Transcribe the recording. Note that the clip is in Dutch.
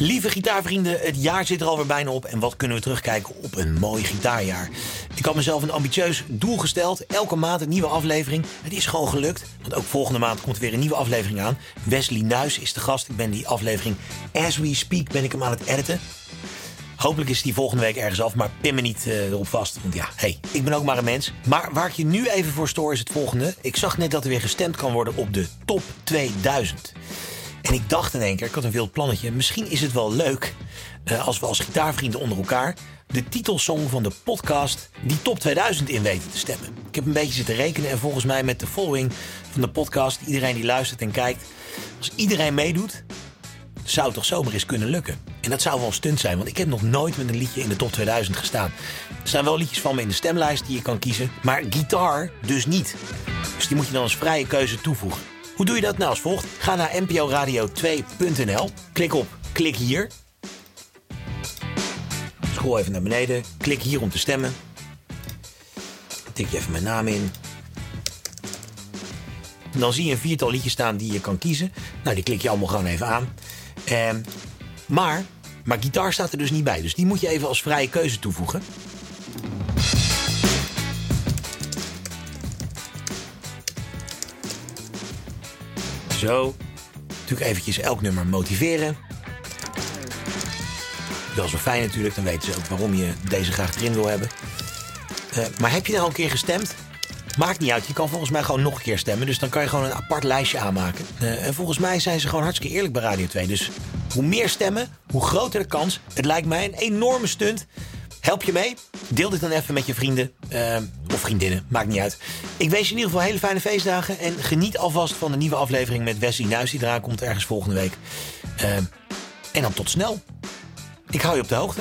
Lieve gitaarvrienden, het jaar zit er alweer bijna op. En wat kunnen we terugkijken op een mooi gitaarjaar? Ik had mezelf een ambitieus doel gesteld. Elke maand een nieuwe aflevering. Het is gewoon gelukt. Want ook volgende maand komt er weer een nieuwe aflevering aan. Wesley Nuis is de gast. Ik ben die aflevering as we speak ben ik hem aan het editen. Hopelijk is die volgende week ergens af, maar pin me niet uh, erop vast. Want ja, hey, ik ben ook maar een mens. Maar waar ik je nu even voor stoor is het volgende. Ik zag net dat er weer gestemd kan worden op de top 2000. En ik dacht in één keer, ik had een wild plannetje. Misschien is het wel leuk uh, als we als gitaarvrienden onder elkaar de titelsong van de podcast die top 2000 in weten te stemmen. Ik heb een beetje zitten rekenen en volgens mij met de following van de podcast, iedereen die luistert en kijkt, als iedereen meedoet, zou het toch zomaar eens kunnen lukken. En dat zou wel een stunt zijn, want ik heb nog nooit met een liedje in de top 2000 gestaan. Er staan wel liedjes van me in de stemlijst die je kan kiezen, maar gitaar dus niet. Dus die moet je dan als vrije keuze toevoegen. Hoe doe je dat nou als volgt? Ga naar nporadio2.nl, klik op klik hier. Scroll even naar beneden, klik hier om te stemmen. Tik je even mijn naam in. Dan zie je een viertal liedjes staan die je kan kiezen. Nou, die klik je allemaal gewoon even aan. Eh, maar, maar gitaar staat er dus niet bij. Dus die moet je even als vrije keuze toevoegen. Zo. Natuurlijk eventjes elk nummer motiveren. Dat is wel fijn natuurlijk. Dan weten ze ook waarom je deze graag erin wil hebben. Uh, maar heb je nou al een keer gestemd? Maakt niet uit. Je kan volgens mij gewoon nog een keer stemmen. Dus dan kan je gewoon een apart lijstje aanmaken. Uh, en volgens mij zijn ze gewoon hartstikke eerlijk bij Radio 2. Dus hoe meer stemmen, hoe groter de kans. Het lijkt mij een enorme stunt. Help je mee? Deel dit dan even met je vrienden uh, of vriendinnen, maakt niet uit. Ik wens je in ieder geval hele fijne feestdagen. En geniet alvast van de nieuwe aflevering met Wesley Nuis. Die komt ergens volgende week. Uh, en dan tot snel. Ik hou je op de hoogte.